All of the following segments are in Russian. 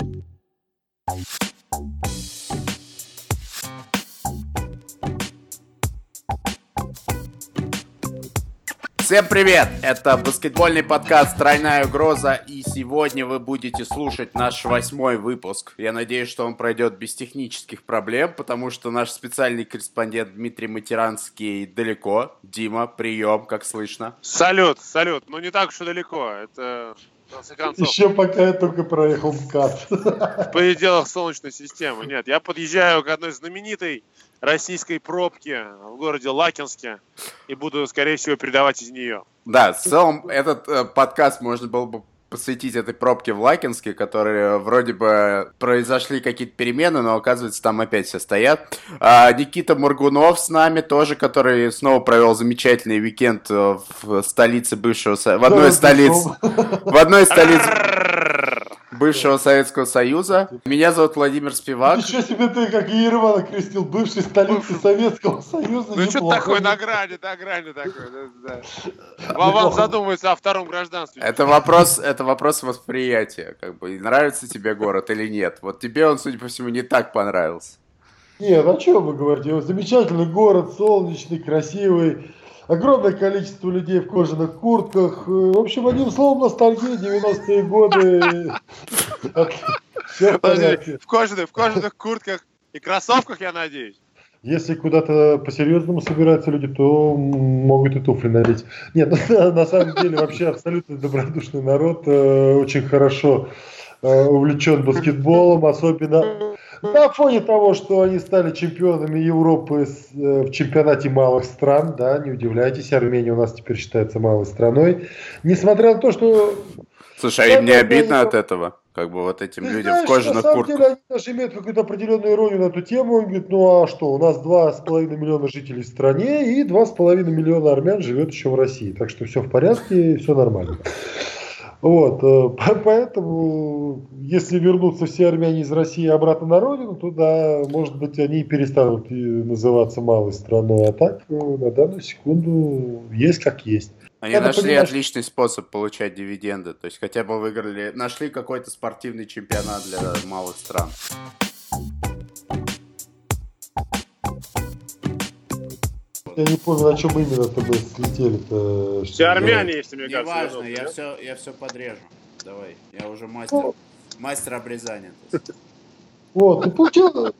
Всем привет! Это баскетбольный подкаст «Тройная угроза», и сегодня вы будете слушать наш восьмой выпуск. Я надеюсь, что он пройдет без технических проблем, потому что наш специальный корреспондент Дмитрий Матеранский далеко. Дима, прием, как слышно. Салют, салют. Ну не так и далеко. Это Еще пока я только проехал МКАД. В пределах Солнечной системы. Нет, я подъезжаю к одной знаменитой российской пробки в городе Лакинске и буду, скорее всего, передавать из нее. Да, в целом этот э, подкаст можно было бы посвятить этой пробке в Лакинске, которые вроде бы произошли какие-то перемены, но оказывается там опять все стоят. А, Никита Мургунов с нами тоже, который снова провел замечательный уикенд э, в столице бывшего... В одной из столиц... В одной из столиц бывшего Советского Союза. Меня зовут Владимир Спивак. Еще себе ты, как Ереван крестил, бывший столицы Советского Союза. Ну что такое на грани, на грани такое. Вам задумывается о втором гражданстве. Это вопрос, это вопрос восприятия. Как бы, нравится тебе город или нет. Вот тебе он, судя по всему, не так понравился. Нет, о чем вы говорите? Замечательный город, солнечный, красивый огромное количество людей в кожаных куртках. В общем, одним словом, ностальгия, 90-е годы. в, кожаных, в кожаных куртках и кроссовках, я надеюсь. Если куда-то по-серьезному собираются люди, то могут и туфли надеть. Нет, на самом деле вообще абсолютно добродушный народ, э, очень хорошо э, увлечен баскетболом, особенно на фоне того, что они стали чемпионами Европы э, в чемпионате малых стран, да, не удивляйтесь, Армения у нас теперь считается малой страной. Несмотря на то, что... Слушай, а им не обидно от этого? Как бы вот этим людям знаешь, в кожаных на самом деле они даже имеют какую-то определенную иронию на эту тему. Он говорит, ну а что, у нас 2,5 миллиона жителей в стране и 2,5 миллиона армян живет еще в России. Так что все в порядке, все нормально. Вот, э, поэтому, если вернутся все армяне из России обратно на родину, то да, может быть, они перестанут называться малой страной, а так э, на данную секунду есть как есть. Они Надо нашли понимать, отличный способ получать дивиденды, то есть хотя бы выиграли, нашли какой-то спортивный чемпионат для малых стран. Я не понял, о чем именно-то мы слетели-то. Все армяне, если мне кажется. Не важно, я, все, я все подрежу. Давай, я уже мастер, ну, мастер обрезания. Вот, ты получил...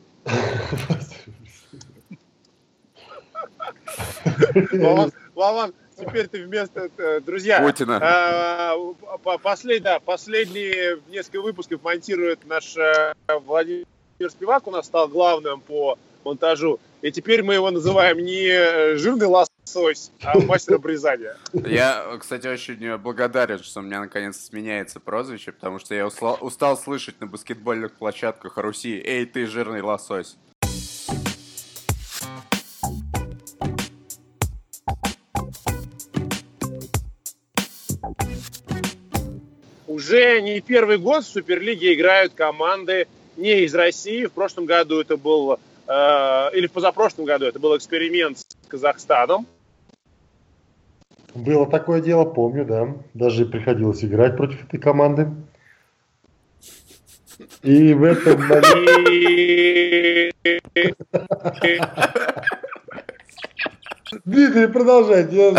Вован, теперь ты вместо... Э, друзья, Путина. А, послед, да, последние несколько выпусков монтирует наш э, Владимир Спивак. У нас стал главным по монтажу. И теперь мы его называем не э, жирный лосось, а мастер обрезания. Я, кстати, очень благодарен, что у меня наконец сменяется прозвище, потому что я устал, устал слышать на баскетбольных площадках Руси «Эй, ты жирный лосось». Уже не первый год в Суперлиге играют команды не из России. В прошлом году это был Э, или в позапрошлом году это был эксперимент с Казахстаном. Было такое дело, помню, да. Даже приходилось играть против этой команды. И в этом Дмитрий, продолжайте.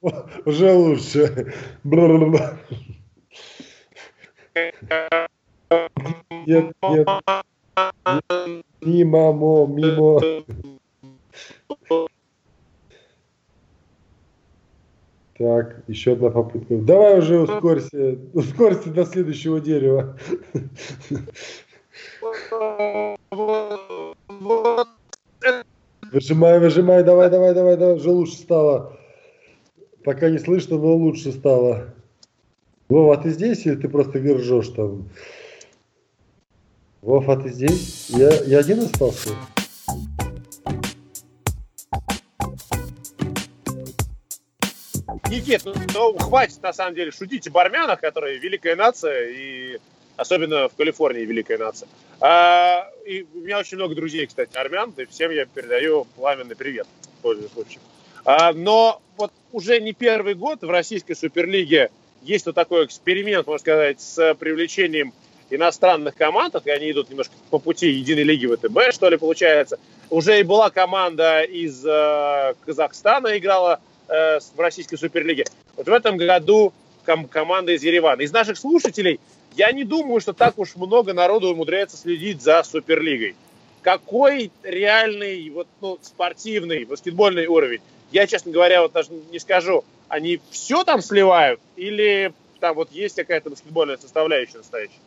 Уже лучше. Нет, нет. Мимо, мимо. Так, еще одна попытка. Давай уже ускорься. Ускорься до следующего дерева. Выжимай, выжимай, давай, давай, давай, давай. Уже лучше стало. Пока не слышно, но лучше стало. Вова, а ты здесь или ты просто ржешь там? Вов, а ты здесь? Я, я один остался? Никит, ну, ну хватит на самом деле шутить об армянах, которые великая нация, и особенно в Калифорнии великая нация. А, и у меня очень много друзей, кстати, армян, и всем я передаю пламенный привет, пользуясь случаем. А, но вот уже не первый год в российской суперлиге есть вот такой эксперимент, можно сказать, с привлечением иностранных команд, и они идут немножко по пути единой лиги ВТБ, что ли, получается. Уже и была команда из э, Казахстана играла э, в российской суперлиге. Вот в этом году ком- команда из Еревана. Из наших слушателей я не думаю, что так уж много народу умудряется следить за суперлигой. Какой реальный вот, ну, спортивный баскетбольный уровень? Я, честно говоря, вот даже не скажу, они все там сливают или там вот есть какая-то баскетбольная составляющая настоящая?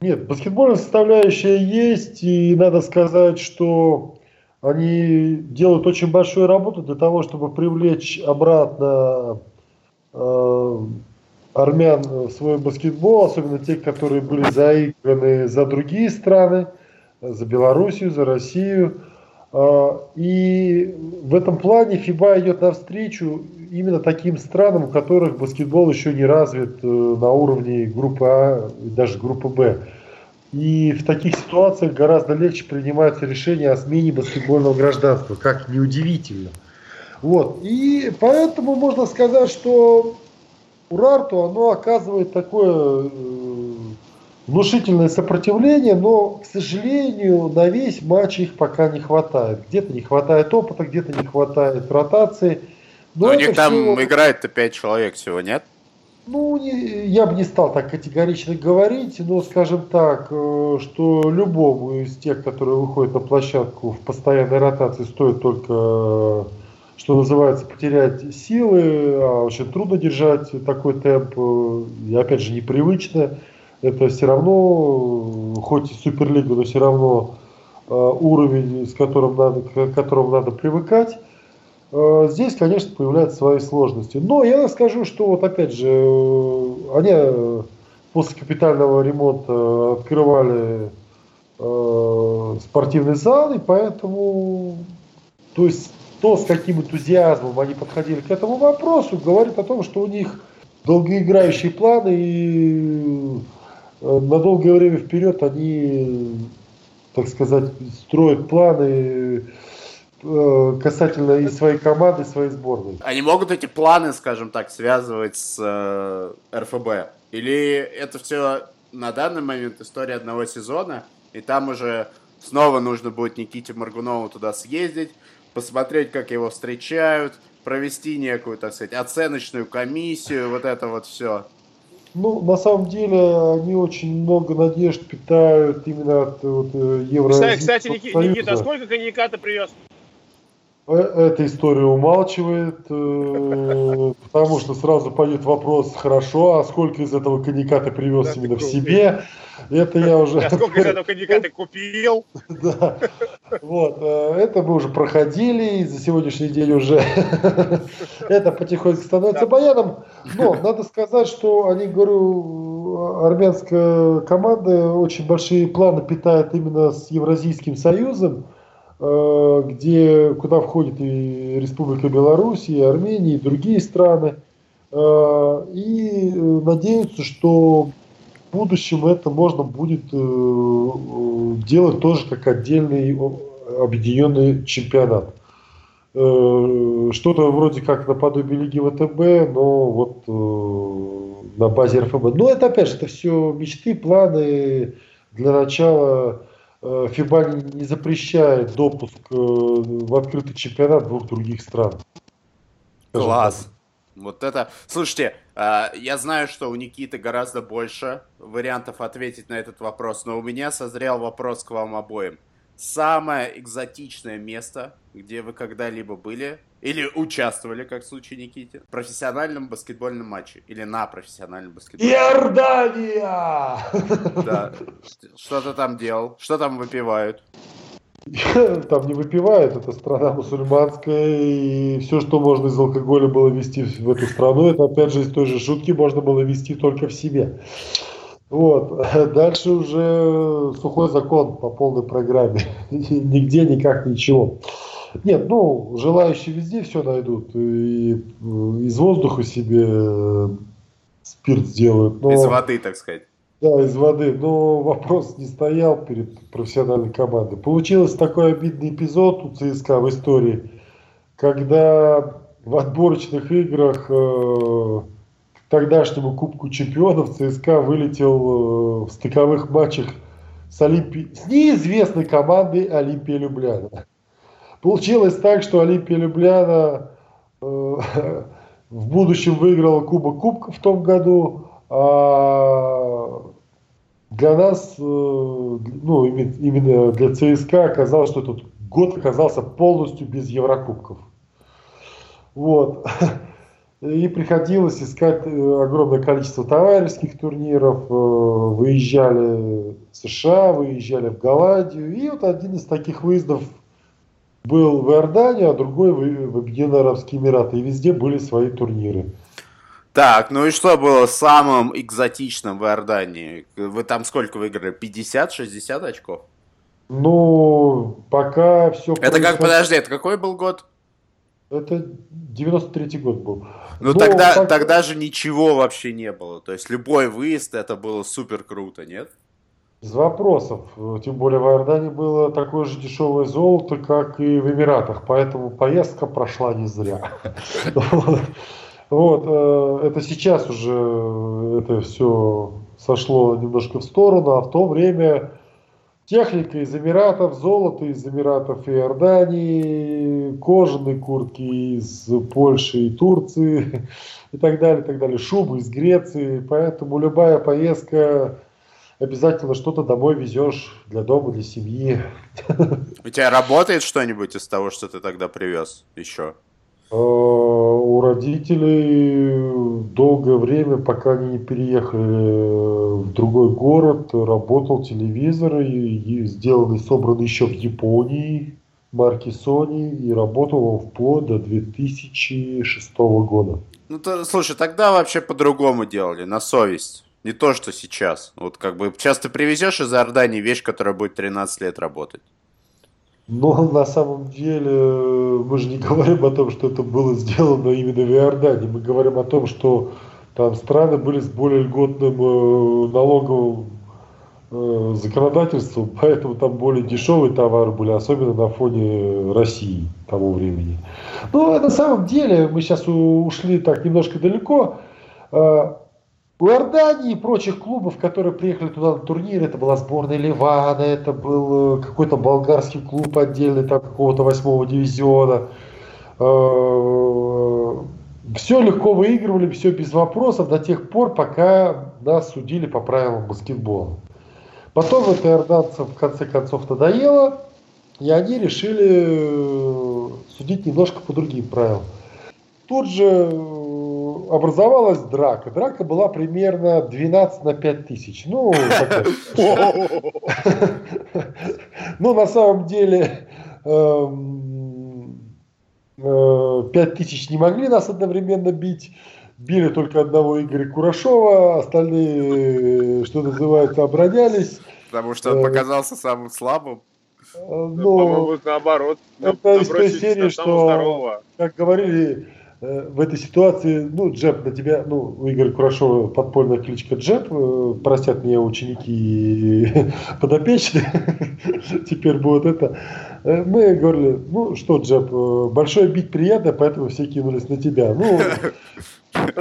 Нет, баскетбольная составляющая есть, и надо сказать, что они делают очень большую работу для того, чтобы привлечь обратно э, армян в свой баскетбол, особенно те, которые были заиграны за другие страны, за Белоруссию, за Россию. Э, и в этом плане ФИБА идет навстречу именно таким странам, у которых баскетбол еще не развит э, на уровне группы А даже группы Б. И в таких ситуациях гораздо легче принимаются решения о смене баскетбольного гражданства, как неудивительно. Вот. И поэтому можно сказать, что Урарту оно оказывает такое э, внушительное сопротивление, но, к сожалению, на весь матч их пока не хватает. Где-то не хватает опыта, где-то не хватает ротации. Но, но у них там все... играет-то 5 человек всего, нет? Ну, не, я бы не стал так категорично говорить, но скажем так, э, что любому из тех, которые выходят на площадку в постоянной ротации, стоит только, что называется, потерять силы, а очень трудно держать такой темп, и опять же непривычно. Это все равно, хоть и Суперлига, но все равно э, уровень, с которым надо, к которому надо привыкать. Э, здесь, конечно, появляются свои сложности. Но я скажу, что вот опять же, э, они э, после капитального ремонта открывали э, спортивный зал, и поэтому, то есть то, с каким энтузиазмом они подходили к этому вопросу, говорит о том, что у них долгоиграющие планы, и на долгое время вперед они, так сказать, строят планы Э, касательно и своей команды, и своей сборной. Они могут эти планы, скажем так, связывать с э, РФБ? Или это все на данный момент история одного сезона, и там уже снова нужно будет Никите Маргунову туда съездить, посмотреть, как его встречают, провести некую, так сказать, оценочную комиссию, вот это вот все. Ну, на самом деле, они очень много надежд питают именно от вот, э, Евро. Кстати, кстати Никита, а сколько коньяка ты привез? Э, эта история умалчивает, э, потому что сразу пойдет вопрос, хорошо, а сколько из этого коньяка ты привез да, именно в себе? Это я уже... А сколько из этого коньяка ты купил? Да, вот, э, это мы уже проходили, и за сегодняшний день уже это потихоньку становится баяном. Но надо сказать, что они, говорю, армянская команда очень большие планы питает именно с Евразийским союзом, где, куда входит и Республика Беларусь, и Армения, и другие страны. Э, и э, надеются, что в будущем это можно будет делать тоже как отдельный объединенный чемпионат. Что-то вроде как наподобие Лиги ВТБ, но вот на базе РФБ. Но это опять же, это все мечты, планы для начала Э, ФИБА не запрещает допуск э, в открытый чемпионат двух других стран. Класс. Вот это... Слушайте, э, я знаю, что у Никиты гораздо больше вариантов ответить на этот вопрос, но у меня созрел вопрос к вам обоим. Самое экзотичное место, где вы когда-либо были или участвовали, как в случае Никите, в профессиональном баскетбольном матче. Или на профессиональном баскетбольном Иордания! Да. Что ты там делал? Что там выпивают? Там не выпивают, это страна мусульманская, и все, что можно из алкоголя было вести в эту страну, это опять же из той же шутки можно было вести только в себе. Вот. Дальше уже сухой закон по полной программе. Нигде никак ничего. Нет, ну, желающие везде все найдут. И из воздуха себе э, спирт сделают. Но... Из воды, так сказать. Да, из воды. Но вопрос не стоял перед профессиональной командой. Получился такой обидный эпизод у ЦСКА в истории, когда в отборочных играх э, к тогдашнему Кубку Чемпионов ЦСКА вылетел э, в стыковых матчах с, Олимпи... с неизвестной командой Олимпия Любляна. Получилось так, что Олимпия Любляна э, в будущем выиграла Кубок Кубка в том году, а для нас, э, ну, именно для ЦСКА оказалось, что этот год оказался полностью без Еврокубков. Вот. И приходилось искать э, огромное количество товарищеских турниров. Выезжали в США, выезжали в Голландию. И вот один из таких выездов был в Иорданию, а другой в Объединенные Арабские Эмираты. И везде были свои турниры. Так, ну и что было самым экзотичным в Иордании? Вы там сколько выиграли? 50-60 очков? Ну, пока все... Это как, подожди, это какой был год? Это 93-й год был. Ну, тогда, пока... тогда же ничего вообще не было. То есть любой выезд, это было супер круто, нет? Без вопросов. Тем более в Иордании было такое же дешевое золото, как и в Эмиратах. Поэтому поездка прошла не зря. Вот, э, это сейчас уже это все сошло немножко в сторону, а в то время техника из Эмиратов, золото из Эмиратов и Иордании, кожаные куртки из Польши и Турции и так далее, и так далее, шубы из Греции, поэтому любая поездка обязательно что-то домой везешь для дома, для семьи. У тебя работает что-нибудь из того, что ты тогда привез еще? Э, у родителей долгое время, пока они не переехали в другой город, работал телевизор, и сделанный, собранный еще в Японии, марки Sony, и работал он вплоть до 2006 года. Ну, то, слушай, тогда вообще по-другому делали, на совесть. Не то, что сейчас. Вот как бы сейчас ты привезешь из Иордании вещь, которая будет 13 лет работать. Но на самом деле мы же не говорим о том, что это было сделано именно в Иордании. Мы говорим о том, что там страны были с более льготным э, налоговым э, законодательством, поэтому там более дешевые товары были, особенно на фоне России того времени. Но на самом деле мы сейчас ушли так немножко далеко. Э, у Иордании и прочих клубов, которые приехали туда на турнир, это была сборная Ливана, это был э, какой-то болгарский клуб отдельный, там какого-то восьмого дивизиона. Э, все легко выигрывали, все без вопросов до тех пор, пока нас судили по правилам баскетбола. Потом это иорданцам в конце концов надоело, и они решили э, судить немножко по другим правилам. Тут же образовалась драка. Драка была примерно 12 на 5 тысяч. Ну, ну на самом деле 5 эм, э, тысяч не могли нас одновременно бить. Били только одного Игоря Курашова, остальные, что называется, оборонялись. Потому что он э, показался самым слабым. Э, ну, По-моему, наоборот. Это из той серии, что, как говорили, Э, в этой ситуации, ну, Джеб на тебя, ну, у Игоря Курашова подпольная кличка Джеб, э, простят меня ученики и подопечные, теперь будет это. Э, мы говорили, ну, что, Джеб, большое бить приятно, поэтому все кинулись на тебя. Ну,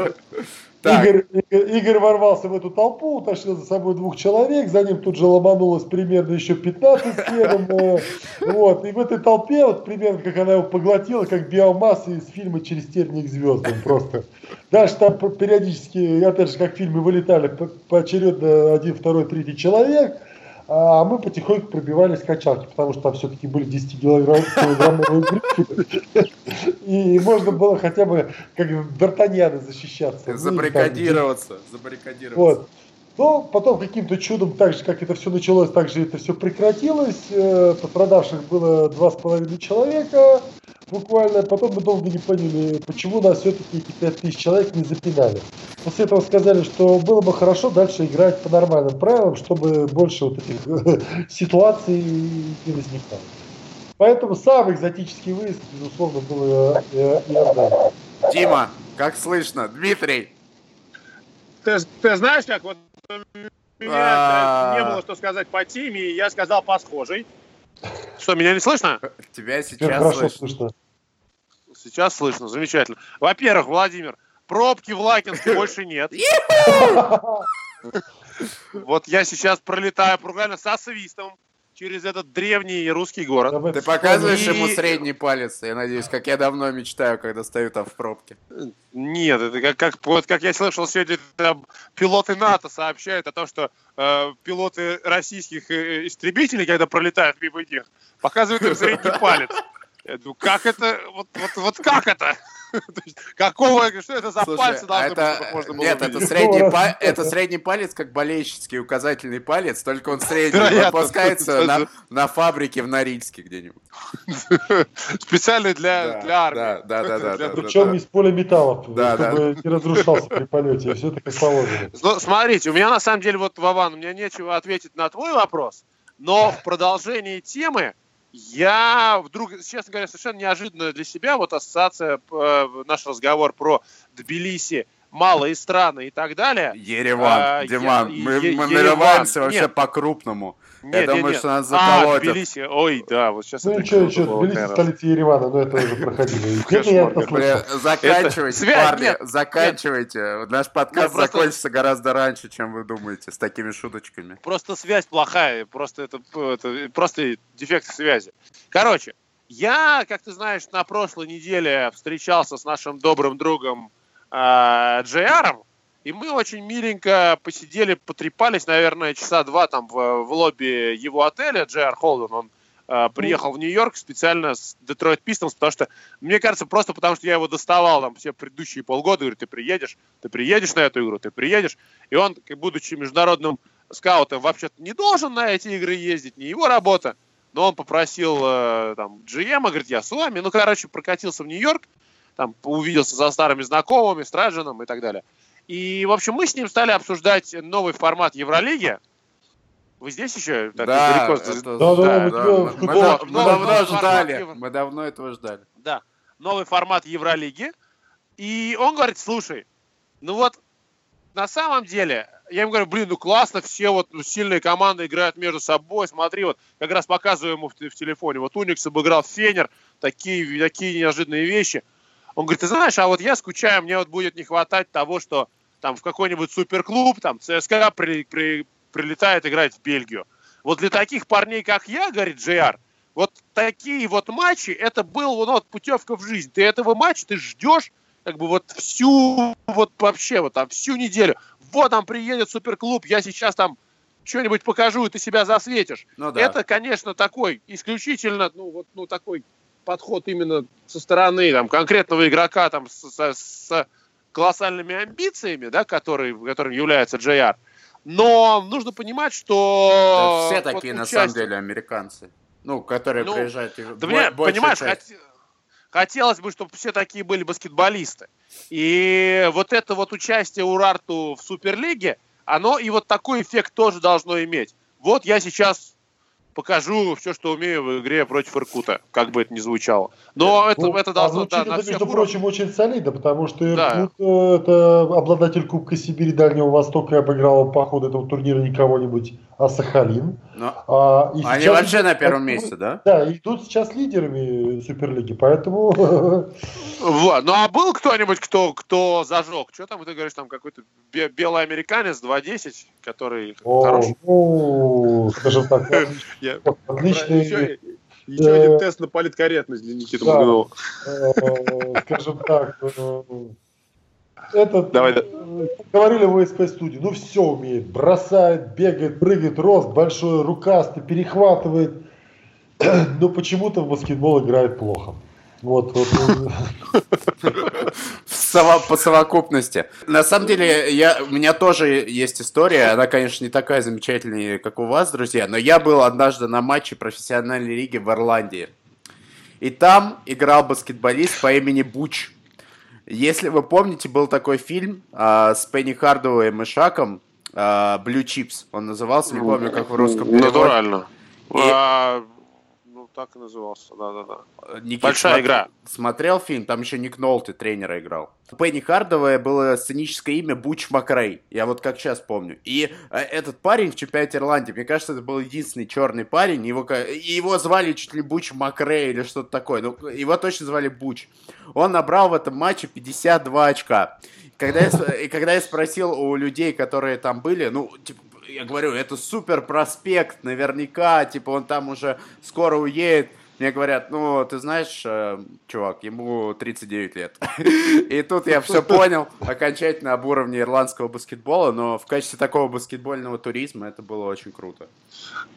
Игорь, Игорь ворвался в эту толпу, утащил за собой двух человек, за ним тут же ломанулось примерно еще 15 следом. Э, вот, и в этой толпе, вот примерно как она его поглотила, как биомасса из фильма «Через терник звезд». Просто. Дальше там периодически, опять же, как в фильме вылетали поочередно один, второй, третий человек – а мы потихоньку пробивались качалки, потому что там все-таки были 10-килограммовые брюки. И можно было хотя бы как Д'Артаньяны защищаться. Ну, забаррикадироваться. Забаррикадироваться. Вот. Но потом каким-то чудом, так же, как это все началось, так же это все прекратилось. Э, пострадавших было два с половиной человека буквально. Потом мы долго не поняли, почему нас все-таки эти пять тысяч человек не запинали. После этого сказали, что было бы хорошо дальше играть по нормальным правилам, чтобы больше вот этих ситуаций не возникало. Поэтому самый экзотический выезд, безусловно, был Иордания. Дима, как слышно? Дмитрий. Ты, ты знаешь, как вот у меня а. не было что сказать по теме, я сказал по схожей. Что, меня не слышно? Тебя сейчас слышно. Сейчас слышно, замечательно. Во-первых, Владимир, пробки в Лакинске больше нет. Вот я сейчас пролетаю буквально со свистом через этот древний русский город. Ты показываешь ему средний палец, я надеюсь, как я давно мечтаю, когда стою там в пробке. Нет, это как, как, вот, как я слышал сегодня, там, пилоты НАТО сообщают о том, что э, пилоты российских э, истребителей, когда пролетают мимо них, показывают им средний палец. Я думаю, как это, вот, вот, вот как это? Какого, что это за пальцы должны это, можно было Нет, это средний, па... это средний палец, как болельщицкий указательный палец, только он средний, выпускается на, на фабрике в Норильске где-нибудь. Специально для, для армии. Да, да, да. да, Причем из поля металлов, чтобы не разрушался при полете, все это как положено. Ну, смотрите, у меня на самом деле, вот, Вован, у меня нечего ответить на твой вопрос, но в продолжении темы я вдруг, честно говоря, совершенно неожиданно для себя, вот ассоциация, э, наш разговор про Тбилиси, малые страны и так далее. Ереван, а, Диман, я, мы, е- мы наливаемся вообще по-крупному. Нет, я нет, думаю, нет. что нас заколотят. А, Тбилиси, ой, да, вот сейчас ну, что, что, Тбилиси, столица Еревана, но это уже проходило. Заканчивайте, парни, заканчивайте. Наш подкаст закончится гораздо раньше, чем вы думаете, с такими шуточками. Просто связь плохая, просто это просто дефект связи. Короче, я, как ты знаешь, на прошлой неделе встречался с нашим добрым другом э, Джейаром, и мы очень миленько посидели, потрепались, наверное, часа два там в, в лобби его отеля, Джей Холден, он э, приехал в Нью-Йорк специально с Детройт Пистонс, потому что, мне кажется, просто потому что я его доставал там все предыдущие полгода, говорю, ты приедешь, ты приедешь на эту игру, ты приедешь. И он, будучи международным скаутом, вообще-то не должен на эти игры ездить, не его работа. Но он попросил э, там GM, говорит, я с вами. Ну, короче, прокатился в Нью-Йорк, там увиделся со старыми знакомыми, с и так далее. И, в общем, мы с ним стали обсуждать новый формат Евролиги. Вы здесь еще? Так, да, далеко... это... да, да, да, да. Мы, вот, мы, давно ждали. Формат... Мы давно этого ждали. Да, новый формат Евролиги. И он говорит, слушай, ну вот на самом деле, я ему говорю, блин, ну классно, все вот сильные команды играют между собой, смотри, вот как раз показываю ему в, в телефоне, вот Уникс обыграл Фенер, такие, такие неожиданные вещи. Он говорит, ты знаешь, а вот я скучаю, мне вот будет не хватать того, что там в какой-нибудь суперклуб, там ЦСКА при, при, прилетает играть в Бельгию. Вот для таких парней, как я, говорит Джейар, вот такие вот матчи, это был ну, вот путевка в жизнь. Ты этого матча, ты ждешь как бы вот всю, вот вообще вот там всю неделю. Вот там приедет суперклуб, я сейчас там что-нибудь покажу, и ты себя засветишь. Ну, да. Это, конечно, такой исключительно, ну вот, ну такой подход именно со стороны там конкретного игрока там с, с, колоссальными амбициями, да, который, которым является JR. Но нужно понимать, что... Да, все такие, вот, на самом деле, американцы. Ну, которые ну, приезжают... Да мне, понимаешь, хот... хотелось бы, чтобы все такие были баскетболисты. И вот это вот участие Урарту в Суперлиге, оно и вот такой эффект тоже должно иметь. Вот я сейчас покажу все, что умею в игре против Иркута, как бы это ни звучало. Но ну, это, это должно... Да, это, между прочим, очень солидно, потому что Иркут да. Э, это обладатель Кубка Сибири Дальнего Востока и обыграл по ходу этого турнира не кого-нибудь, а Сахалин. Но... А, и Они вообще на первом месте, да? Да, и тут сейчас лидерами Суперлиги, поэтому... Вот. Ну а был кто-нибудь, кто, кто зажег? Что там ты говоришь, там какой-то белый американец 2.10, который О, хороший? Ну, скажем так, отличный... Еще один тест на политкорректность для Никиты Моргунова. Э, скажем так, э, этот, Давай, да. говорили в ВСП студии, ну все умеет, бросает, бегает, прыгает, рост большой, рукастый, перехватывает, но почему-то в баскетбол играет плохо. Вот, вот. По совокупности. На самом деле, я, у меня тоже есть история. Она, конечно, не такая замечательная, как у вас, друзья. Но я был однажды на матче профессиональной лиги в Ирландии. И там играл баскетболист по имени Буч. Если вы помните, был такой фильм а, с Пенни Хардовым и Шаком, а, Blue Chips. Он назывался, не помню, как в русском переводе. Натурально. И... А, так и назывался, да-да-да. Э, Никит, Большая смотр- игра. Смотрел фильм, там еще Ник Нолти тренера играл. У Пенни Хардовая было сценическое имя Буч Макрей. Я вот как сейчас помню. И э, этот парень в чемпионате Ирландии, мне кажется, это был единственный черный парень. Его, его звали чуть ли Буч Макрей или что-то такое. Ну, его точно звали Буч. Он набрал в этом матче 52 очка. Когда я, с- и когда я спросил у людей, которые там были, ну, типа, я говорю, это супер проспект, наверняка, типа, он там уже скоро уедет. Мне говорят, ну, ты знаешь, э, чувак, ему 39 лет. И тут я все понял окончательно об уровне ирландского баскетбола, но в качестве такого баскетбольного туризма это было очень круто.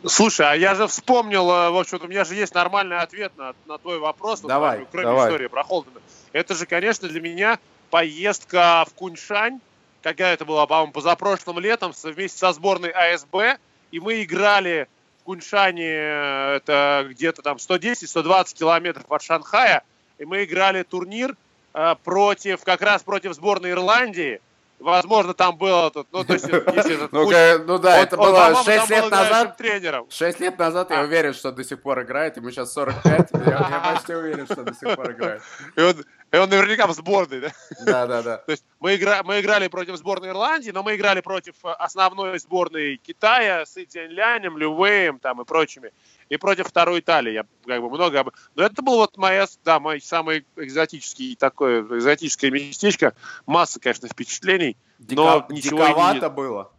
Слушай, а я же вспомнил, э, в общем-то, у меня же есть нормальный ответ на, на твой вопрос, Давай, твою, кроме давай. истории про Холдена. Это же, конечно, для меня поездка в Куньшань, когда это было, по-моему, позапрошлым летом, вместе со сборной АСБ, и мы играли в Куньшане, э, это где-то там 110-120 километров от Шанхая, и мы играли турнир э, против, как раз против сборной Ирландии. Возможно, там было, тут, ну, то есть, если этот Ну, ну да, он- это он, было по-моему, 6 там лет был назад. тренером. 6 лет назад я А. уверен, что до сих пор играет. Ему сейчас 45. Я, я почти уверен, что до сих пор играет. И он, и он наверняка в сборной, да? Да, да, да. То есть мы, игра, мы играли против сборной Ирландии, но мы играли против э, основной сборной Китая с Цзяньлянем, Лю Вэем там и прочими. И против второй Италии. Я как бы много... об- Но это был вот моя, да, мой самый экзотический такое, экзотическое местечко. Масса, конечно, впечатлений. Но Дика- ничего и диковато не- было.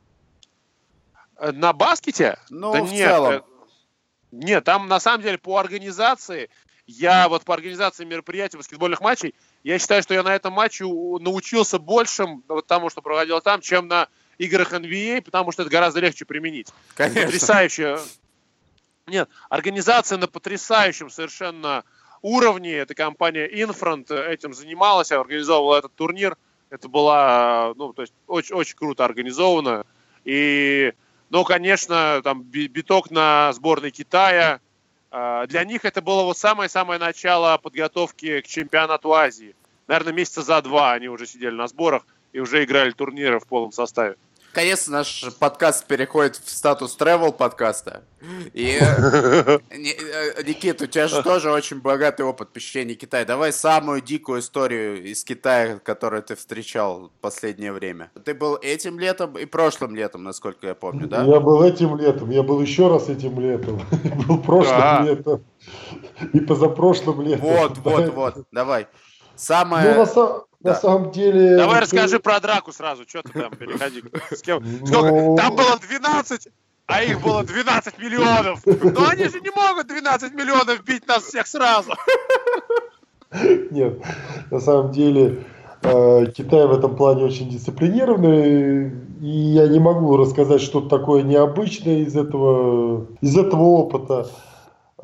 Э, На баскете? Ну, Да в нет, целом. э, Нет, там на самом деле по организации, я вот по организации мероприятий, баскетбольных матчей, я считаю, что я на этом матче научился большим вот тому, что проводил там, чем на играх NBA, потому что это гораздо легче применить. Конечно. Потрясающе. Нет, организация на потрясающем совершенно уровне. Эта компания Infront этим занималась, организовывала этот турнир. Это было, ну, то есть очень, очень круто организовано. И, ну, конечно, там би- биток на сборной Китая. А, Для них это было вот самое-самое начало подготовки к чемпионату Азии. Наверное, месяца за два они уже сидели на сборах и уже играли турниры в полном составе. Наконец наш подкаст переходит в статус travel подкаста. И, э, э, Никит, у тебя же тоже очень богатый опыт посещения Китая. Давай самую дикую историю из Китая, которую ты встречал в последнее время. Ты был этим летом и прошлым летом, насколько я помню, да? Я был этим летом, я был еще раз этим летом, был прошлым Да. летом и позапрошлым летом. Вот, вот, вот. Давай. Ну, Самое... на, са- на да. самом деле... Давай расскажи про драку сразу, что ты там, переходи. С кем? Ну- Сколько? Там было 12, а их было 12 миллионов. Но они же не могут 12 миллионов бить нас всех сразу. Нет, на самом деле э, Китай в этом плане очень дисциплинированный, и я не могу рассказать что-то такое необычное из этого, из этого опыта.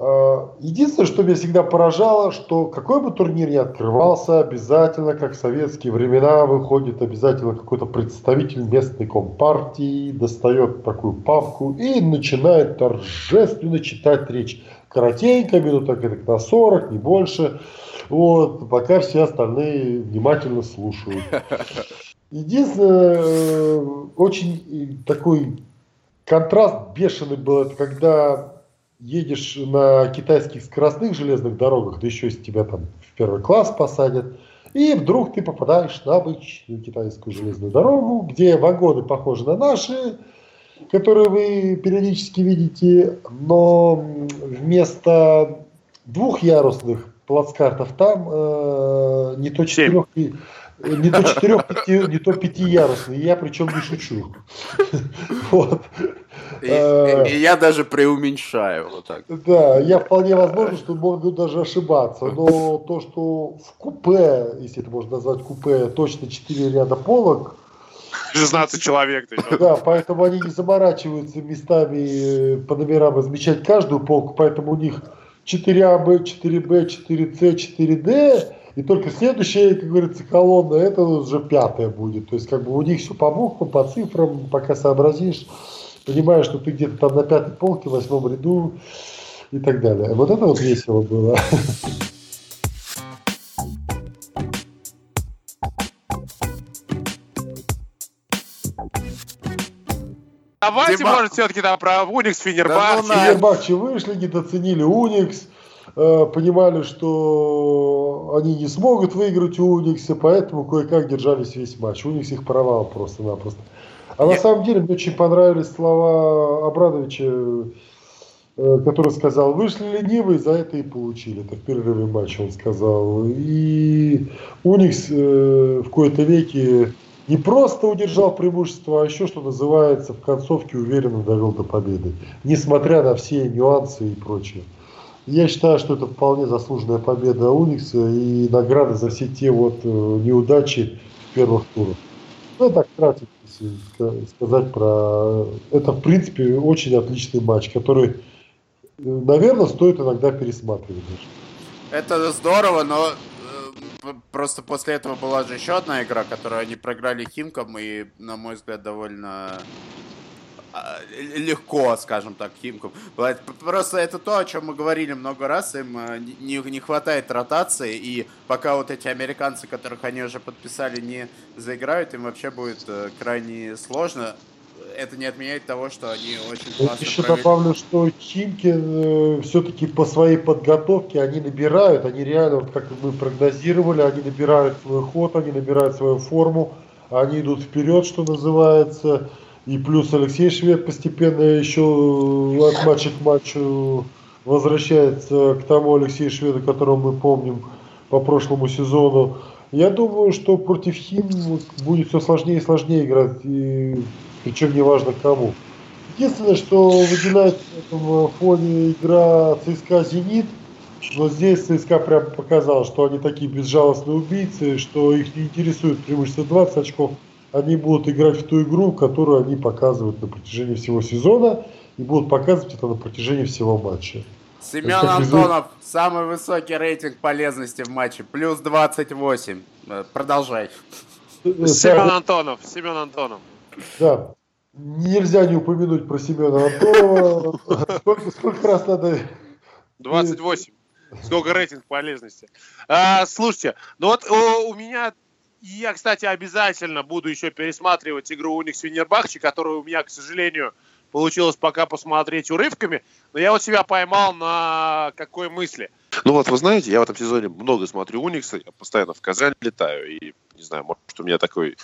Э, Единственное, что меня всегда поражало, что какой бы турнир ни открывался, обязательно, как в советские времена, выходит обязательно какой-то представитель местной компартии, достает такую папку и начинает торжественно читать речь. Коротенько, минуток это на 40, не больше. Вот, пока все остальные внимательно слушают. Единственное, э, очень такой контраст бешеный был, это когда едешь на китайских скоростных железных дорогах, да еще если тебя там в первый класс посадят, и вдруг ты попадаешь на обычную китайскую железную дорогу, где вагоны похожи на наши, которые вы периодически видите, но вместо двухъярусных плацкартов там э, не то четырех, и- не то четырех, пяти, не то пятиярусные. Я причем не шучу. Вот. И, э, и я даже преуменьшаю вот так. Да, я вполне возможно, что могу даже ошибаться, но то, что в купе, если это можно назвать купе, точно 4 ряда полок, 16 человек. да, поэтому они не заморачиваются местами э, по номерам размещать каждую полку, поэтому у них 4А, Б, 4Б, 4С, 4Д, и только следующая, как говорится, колонна, это уже пятая будет. То есть, как бы у них все по буквам, по цифрам, пока сообразишь, понимаешь, что ты где-то там на пятой полке, в восьмом ряду и так далее. Вот это вот весело было. Давайте, Дима- может, все-таки там про Уникс, Да Фенербахче. ну на- Фенербахче вышли, недооценили Уникс. э, понимали, что они не смогут выиграть у Уникса, поэтому кое-как держались весь матч. Уникс их порвал просто-напросто. А на самом деле мне очень понравились слова Абрадовича, э, который сказал, вышли ленивые, за это и получили. Это в перерыве матча он сказал. И Уникс э, в кои-то веке не просто удержал преимущество, а еще, что называется, в концовке уверенно довел до победы. Несмотря на все нюансы и прочее. Я считаю, что это вполне заслуженная победа Уникса и награда за все те вот э, неудачи первых турах. Ну, так кратко сказать про... Это, в принципе, очень отличный матч, который, э, наверное, стоит иногда пересматривать. Это здорово, но просто после этого была же еще одна игра, которую они проиграли Химкам, и, на мой взгляд, довольно легко, скажем так, Химкам. Просто это то, о чем мы говорили много раз, им э, не, не хватает ротации, и пока вот эти американцы, которых они уже подписали, не заиграют, им вообще будет э, крайне сложно это не отменяет того, что они очень классно Еще провели. добавлю, что Химкин э, все-таки по своей подготовке они набирают, они реально, вот как мы прогнозировали, они набирают свой ход, они набирают свою форму, они идут вперед, что называется. И плюс Алексей Швед постепенно еще от матча к матчу возвращается к тому Алексею Шведу, которого мы помним по прошлому сезону. Я думаю, что против Хим будет все сложнее и сложнее играть. И причем неважно кому. Единственное, что выделяет в этом фоне игра ЦСКА «Зенит», но здесь ЦСКА прям показал, что они такие безжалостные убийцы, что их не интересует преимущество 20 очков. Они будут играть в ту игру, которую они показывают на протяжении всего сезона, и будут показывать это на протяжении всего матча. Семен Антонов, самый высокий рейтинг полезности в матче, плюс 28. Э, продолжай. Семен Антонов, Семен Антонов. Да. Нельзя не упомянуть про Семена Антонова. Сколько, сколько раз надо... 28. Сколько рейтинг полезности. А, слушайте, ну вот у, у меня я, кстати, обязательно буду еще пересматривать игру у них с Венербахчи, которую у меня, к сожалению, получилось пока посмотреть урывками. Но я вот себя поймал на какой мысли. Ну вот, вы знаете, я в этом сезоне много смотрю Уникса, я постоянно в Казань летаю, и, не знаю, может, у меня такой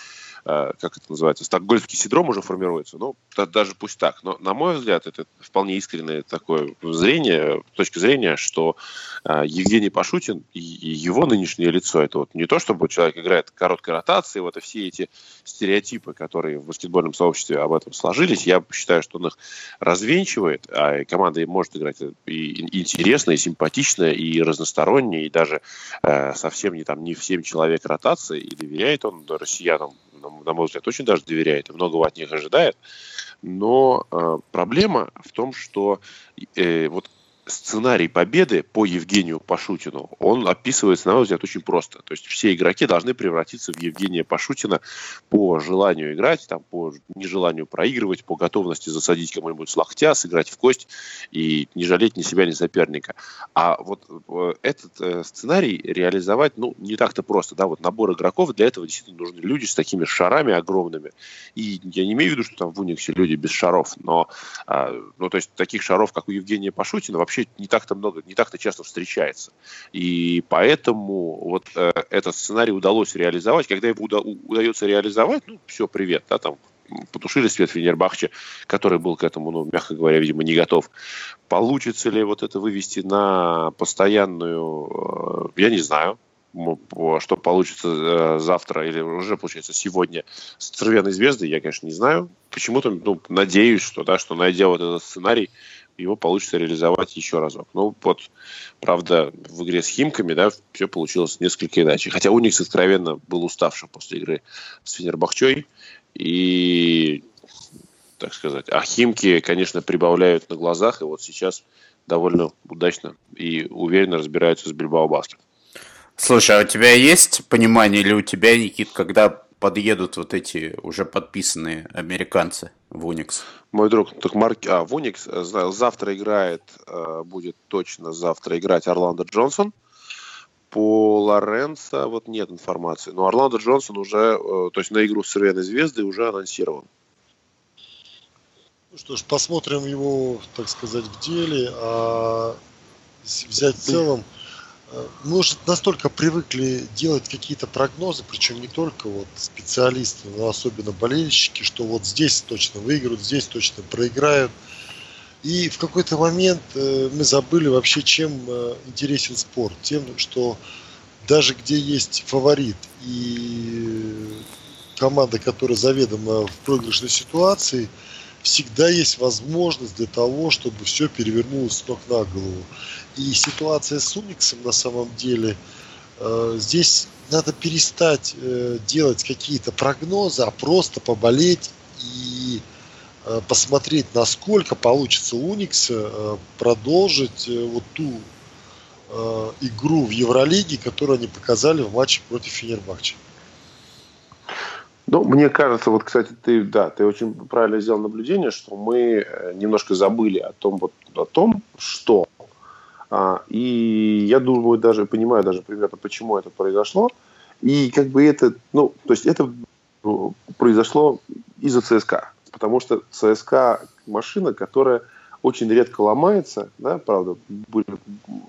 как это называется, стокгольмский синдром уже формируется. Ну, даже пусть так. Но, на мой взгляд, это вполне искреннее такое зрение, точка зрения, что э, Евгений Пашутин и, и его нынешнее лицо, это вот не то, чтобы человек играет короткой ротации, вот и все эти стереотипы, которые в баскетбольном сообществе об этом сложились, я считаю, что он их развенчивает, а команда может играть и интересно, и симпатично, и разносторонне, и даже э, совсем не там не в 7 человек ротации, и доверяет он россиянам на мой взгляд, очень даже доверяет и многого от них ожидает. Но э, проблема в том, что э, вот сценарий победы по Евгению Пашутину, он описывается, на мой взгляд, очень просто. То есть все игроки должны превратиться в Евгения Пашутина по желанию играть, там, по нежеланию проигрывать, по готовности засадить кому-нибудь с локтя, сыграть в кость и не жалеть ни себя, ни соперника. А вот э, этот э, сценарий реализовать, ну, не так-то просто. Да? Вот набор игроков, для этого действительно нужны люди с такими шарами огромными. И я не имею в виду, что там в Униксе люди без шаров, но, э, ну, то есть таких шаров, как у Евгения Пашутина, вообще вообще не так-то много, не так-то часто встречается. И поэтому вот э, этот сценарий удалось реализовать. Когда его уда- удается реализовать, ну, все, привет, да, там потушили свет Фенербахче, который был к этому, ну, мягко говоря, видимо, не готов. Получится ли вот это вывести на постоянную, э, я не знаю, что получится э, завтра или уже получается сегодня с «Цервяной звездой», я, конечно, не знаю. Почему-то ну, надеюсь, что, да, что найдя вот этот сценарий, его получится реализовать еще разок. Ну, вот, правда, в игре с Химками, да, все получилось несколько иначе. Хотя Уникс откровенно был уставшим после игры с Фенербахчой. И, так сказать, а Химки, конечно, прибавляют на глазах, и вот сейчас довольно удачно и уверенно разбираются с Бильбао Баскет. Слушай, а у тебя есть понимание или у тебя, Никит, когда подъедут вот эти уже подписанные американцы в Unix? Мой друг, так Марк, а, в Unix э, завтра играет, э, будет точно завтра играть Орландо Джонсон. По Лоренцо вот нет информации. Но Орландо Джонсон уже, э, то есть на игру с Червяной Звездой уже анонсирован. Ну что ж, посмотрим его, так сказать, в деле. А взять в целом, мы уже настолько привыкли делать какие-то прогнозы, причем не только вот специалисты, но особенно болельщики, что вот здесь точно выиграют, здесь точно проиграют. И в какой-то момент э, мы забыли вообще, чем э, интересен спорт. Тем, что даже где есть фаворит и команда, которая заведомо в проигрышной ситуации, всегда есть возможность для того, чтобы все перевернулось с ног на голову. И ситуация с Униксом на самом деле, э, здесь надо перестать делать какие-то прогнозы, а просто поболеть и Э, посмотреть, насколько получится у Уникса э, продолжить э, вот ту игру в Евролиге, которую они показали в матче против Фенербахча. Ну, мне кажется, вот, кстати, ты, да, ты очень правильно сделал наблюдение, что мы немножко забыли о том, вот, о том, что. А, и я думаю, даже понимаю даже примерно, почему это произошло. И как бы это, ну, то есть это произошло из-за ЦСКА потому что ЦСКА машина, которая очень редко ломается, да, правда, были,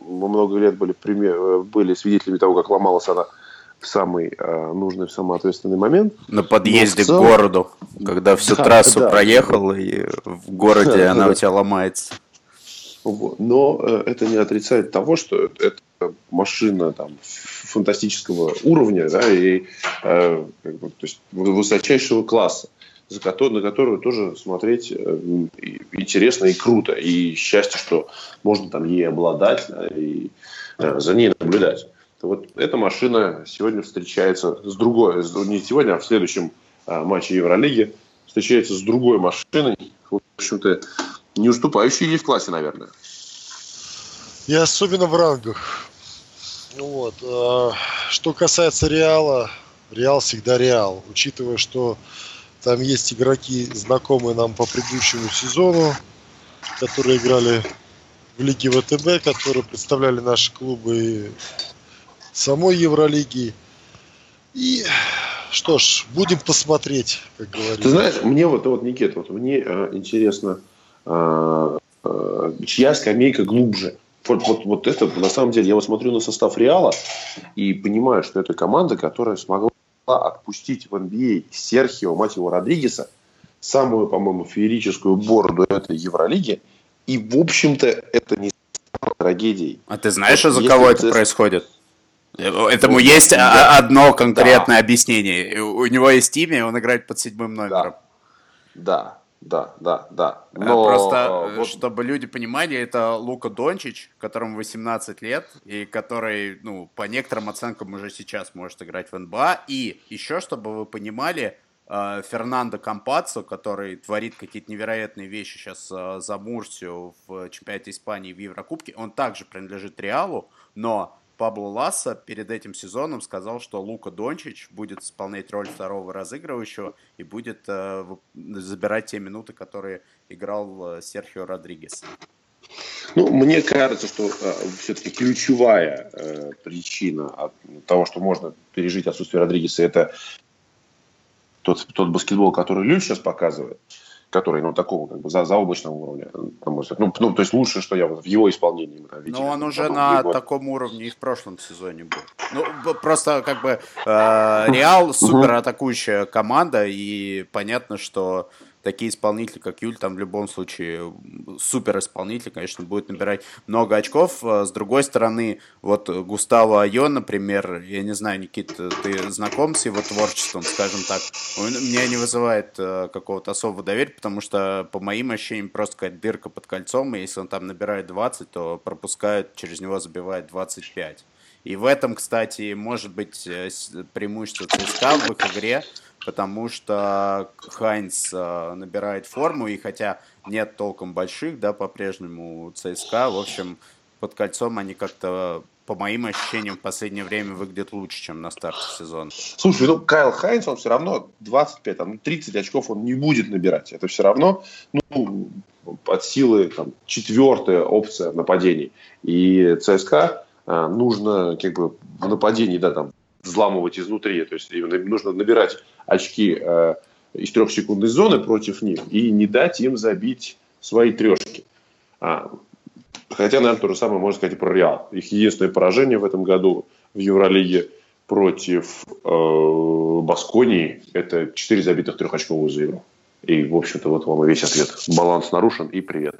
много лет были, пример, были свидетелями того, как ломалась она в самый э, нужный, в самый ответственный момент. На подъезде целом... к городу, когда всю да, трассу да. проехал, и в городе да, она да. у тебя ломается. Но э, это не отрицает того, что это машина там, фантастического уровня, да, и э, как бы, то есть высочайшего класса за который, на которую тоже смотреть э, интересно и круто. И счастье, что можно там ей обладать да, и э, за ней наблюдать. Вот эта машина сегодня встречается с другой, не сегодня, а в следующем э, матче Евролиги встречается с другой машиной, в общем-то, не уступающей ей в классе, наверное. И особенно в рангах. Вот. Что касается Реала, Реал всегда Реал. Учитывая, что там есть игроки, знакомые нам по предыдущему сезону, которые играли в Лиге ВТБ, которые представляли наши клубы самой Евролиги. И что ж, будем посмотреть, как говорится. Ты знаешь, мне вот, вот Никита, вот мне э, интересно, э, э, чья скамейка глубже? Вот, вот, вот это, на самом деле, я вот смотрю на состав Реала и понимаю, что это команда, которая смогла отпустить в NBA Серхио, мать его, Родригеса, самую, по-моему, феерическую бороду этой Евролиги. И, в общем-то, это не трагедией. А ты знаешь, вот, из-за кого это происходит? Этому есть да. одно конкретное да. объяснение. У него есть имя, он играет под седьмым номером. Да. да да, да, да. Э, Но, Просто, э, вот... чтобы люди понимали, это Лука Дончич, которому 18 лет, и который, ну, по некоторым оценкам уже сейчас может играть в НБА. И еще, чтобы вы понимали, э, Фернандо Кампацо, который творит какие-то невероятные вещи сейчас за Мурсию в чемпионате Испании в Еврокубке, он также принадлежит Реалу, но Пабло Ласса перед этим сезоном сказал, что Лука Дончич будет исполнять роль второго разыгрывающего и будет э, забирать те минуты, которые играл э, Серхио Родригес. Ну, мне кажется, что э, все-таки ключевая э, причина от того, что можно пережить отсутствие Родригеса, это тот, тот баскетбол, который Люль сейчас показывает. Э, который, ну, такого, как бы, за, заоблачного уровня, на мой взгляд. Ну, ну, то есть лучше, что я вот в его исполнении там, видел. Ну, он уже на год. таком уровне и в прошлом сезоне был. Ну, просто, как бы, э, Реал супер атакующая команда, и понятно, что такие исполнители, как Юль, там в любом случае супер исполнитель, конечно, будет набирать много очков. А с другой стороны, вот Густаво Айон, например, я не знаю, Никит, ты знаком с его творчеством, скажем так, он меня не вызывает э, какого-то особого доверия, потому что, по моим ощущениям, просто какая-то дырка под кольцом, и если он там набирает 20, то пропускает, через него забивает 25. И в этом, кстати, может быть э, преимущество ЦСКА в их игре, потому что Хайнс э, набирает форму, и хотя нет толком больших, да, по-прежнему ЦСКА, в общем, под кольцом они как-то по моим ощущениям, в последнее время выглядят лучше, чем на старте сезона. Слушай, ну Кайл Хайнс, он все равно 25, там, 30 очков он не будет набирать. Это все равно ну, под силы там, четвертая опция нападений. И ЦСКА э, нужно как бы в нападении, да, там, взламывать изнутри. То есть нужно набирать очки э, из трехсекундной зоны против них и не дать им забить свои трешки. А, Хотя, наверное, то же самое можно сказать и про Реал. Их единственное поражение в этом году в Евролиге против э, Басконии – это 4 забитых трехочковых за игру. И, в общем-то, вот вам и весь ответ. Баланс нарушен и привет.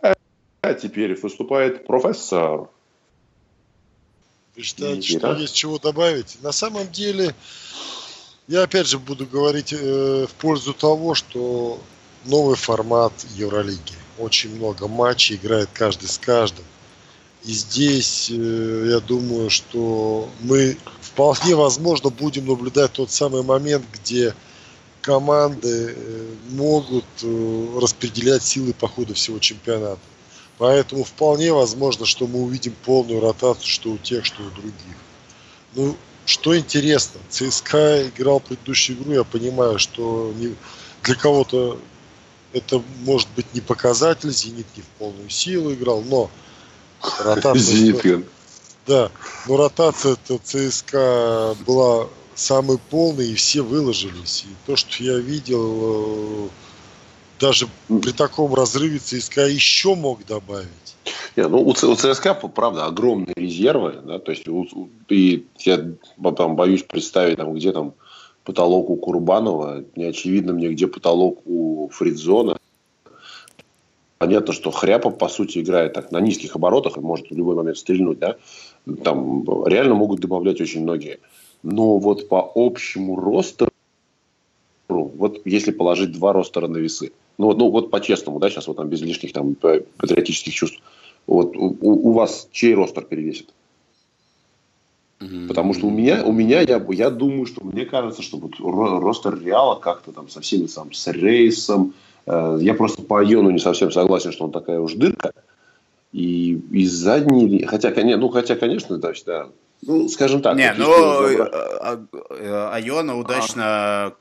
А теперь выступает профессор. Считаете, что есть чего добавить? На самом деле, я опять же буду говорить э, в пользу того, что новый формат Евролиги. Очень много матчей, играет каждый с каждым. И здесь, э, я думаю, что мы вполне возможно будем наблюдать тот самый момент, где команды э, могут э, распределять силы по ходу всего чемпионата. Поэтому вполне возможно, что мы увидим полную ротацию, что у тех, что у других. Ну, что интересно, ЦСКА играл предыдущую игру, я понимаю, что не, для кого-то это может быть не показатель, Зенит не в полную силу играл, но ротация... Зенит, да, но ротация это ЦСКА была самой полной, и все выложились. И то, что я видел, э, даже при таком разрыве ЦСКА еще мог добавить. Не, ну, у, у ЦСКА, правда, огромные резервы, да, то есть у, и я там боюсь представить, там, где там потолок у Курбанова, не очевидно мне, где потолок у Фридзона. Понятно, что Хряпа, по сути, играет так на низких оборотах и может в любой момент стрельнуть, да. Там реально могут добавлять очень многие. Но вот по общему ростеру, вот если положить два ростера на весы, ну вот, ну вот по-честному, да, сейчас вот там без лишних там патриотических чувств, вот у, у вас чей ростер перевесит? Потому что у меня, у меня я, я думаю, что мне кажется, что вот ростер Реала как-то там со всеми, там, с Рейсом, э, я просто по Айону не совсем согласен, что он такая уж дырка. И из задней, хотя, ну, хотя, конечно, да, да, ну, скажем так. Не, ну, э, а, э, Айона удачно а.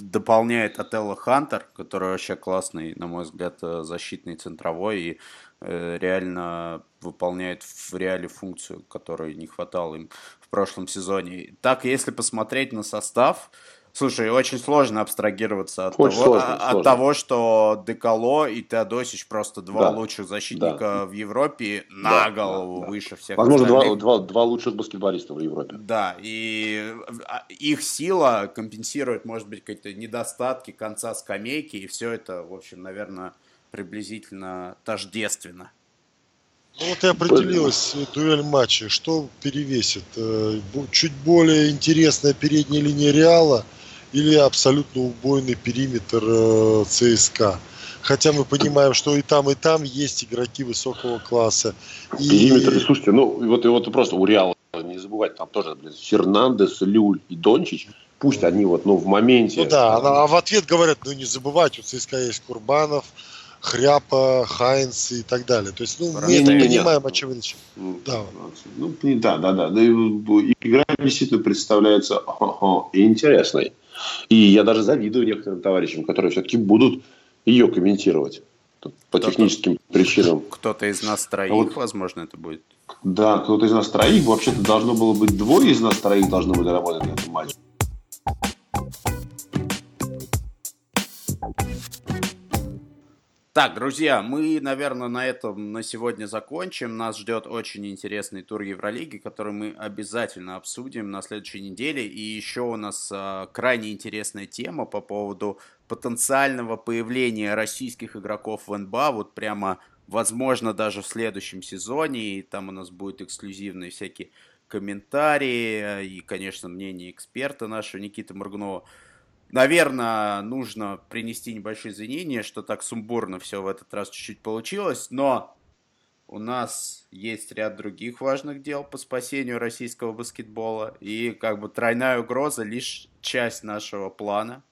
Дополняет Отелло Хантер, который вообще классный, на мой взгляд, э, защитный центровой и реально выполняет в реале функцию, которой не хватало им в прошлом сезоне. Так, если посмотреть на состав, Слушай, очень сложно абстрагироваться от, того, сложно, от сложно. того, что Деколо и Теодосич просто два да, лучших защитника да. в Европе на да, голову да, да. выше всех Возможно, два, два, два лучших баскетболиста в Европе. Да, и а, их сила компенсирует, может быть, какие-то недостатки конца скамейки, и все это, в общем, наверное, приблизительно тождественно. Ну вот и определилась дуэль матча. Что перевесит? Э, чуть более интересная передняя линия Реала – или абсолютно убойный периметр э, ЦСКА. Хотя мы понимаем, что и там, и там есть игроки высокого класса. И... Периметр, слушайте, ну вот, вот просто у Реала не забывать, там тоже блин, Фернандес, Люль и Дончич, пусть они вот, ну, в моменте... Ну да, а, в ответ говорят, ну не забывайте, у ЦСКА есть Курбанов, Хряпа, Хайнс и так далее. То есть, ну, мы не, это не, понимаем, о чем речь. Да. Ну, да, да, да. да. Игра действительно представляется интересной. И я даже завидую некоторым товарищам, которые все-таки будут ее комментировать по техническим причинам. Кто-то из нас троих, а вот, возможно, это будет. Да, кто-то из нас троих. Вообще-то должно было быть двое из нас троих должны были работать на этом матче. Так, друзья, мы, наверное, на этом на сегодня закончим. Нас ждет очень интересный тур Евролиги, который мы обязательно обсудим на следующей неделе. И еще у нас а, крайне интересная тема по поводу потенциального появления российских игроков в НБА. Вот прямо, возможно, даже в следующем сезоне. И там у нас будут эксклюзивные всякие комментарии и, конечно, мнение эксперта нашего Никиты Моргунова. Наверное, нужно принести небольшие извинения, что так сумбурно все в этот раз чуть-чуть получилось, но у нас есть ряд других важных дел по спасению российского баскетбола, и как бы тройная угроза лишь часть нашего плана.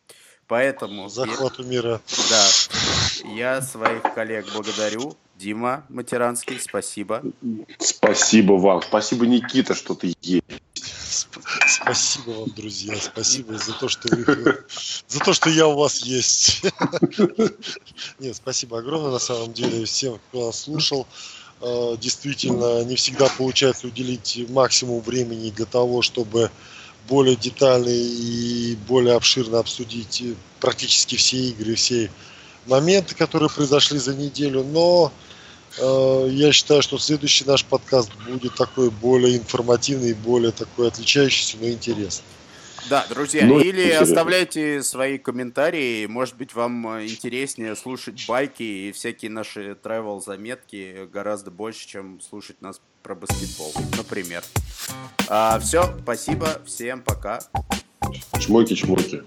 Поэтому... Захвату я... мира. Да. Я своих коллег благодарю. Дима Матеранский, спасибо. Спасибо вам. Спасибо, Никита, что ты есть. Спасибо вам, друзья. Спасибо за то, что вы, за то, что я у вас есть. Нет, спасибо огромное на самом деле всем, кто нас слушал. Э, действительно, не всегда получается уделить максимум времени для того, чтобы более детально и более обширно обсудить практически все игры, все моменты, которые произошли за неделю. Но я считаю, что следующий наш подкаст будет такой более информативный, более такой отличающийся, но интересный. Да, друзья, ну, или интересно. оставляйте свои комментарии. Может быть, вам интереснее слушать байки и всякие наши travel заметки гораздо больше, чем слушать нас про баскетбол, например. А, все, спасибо, всем пока. Чмоки-чмоки.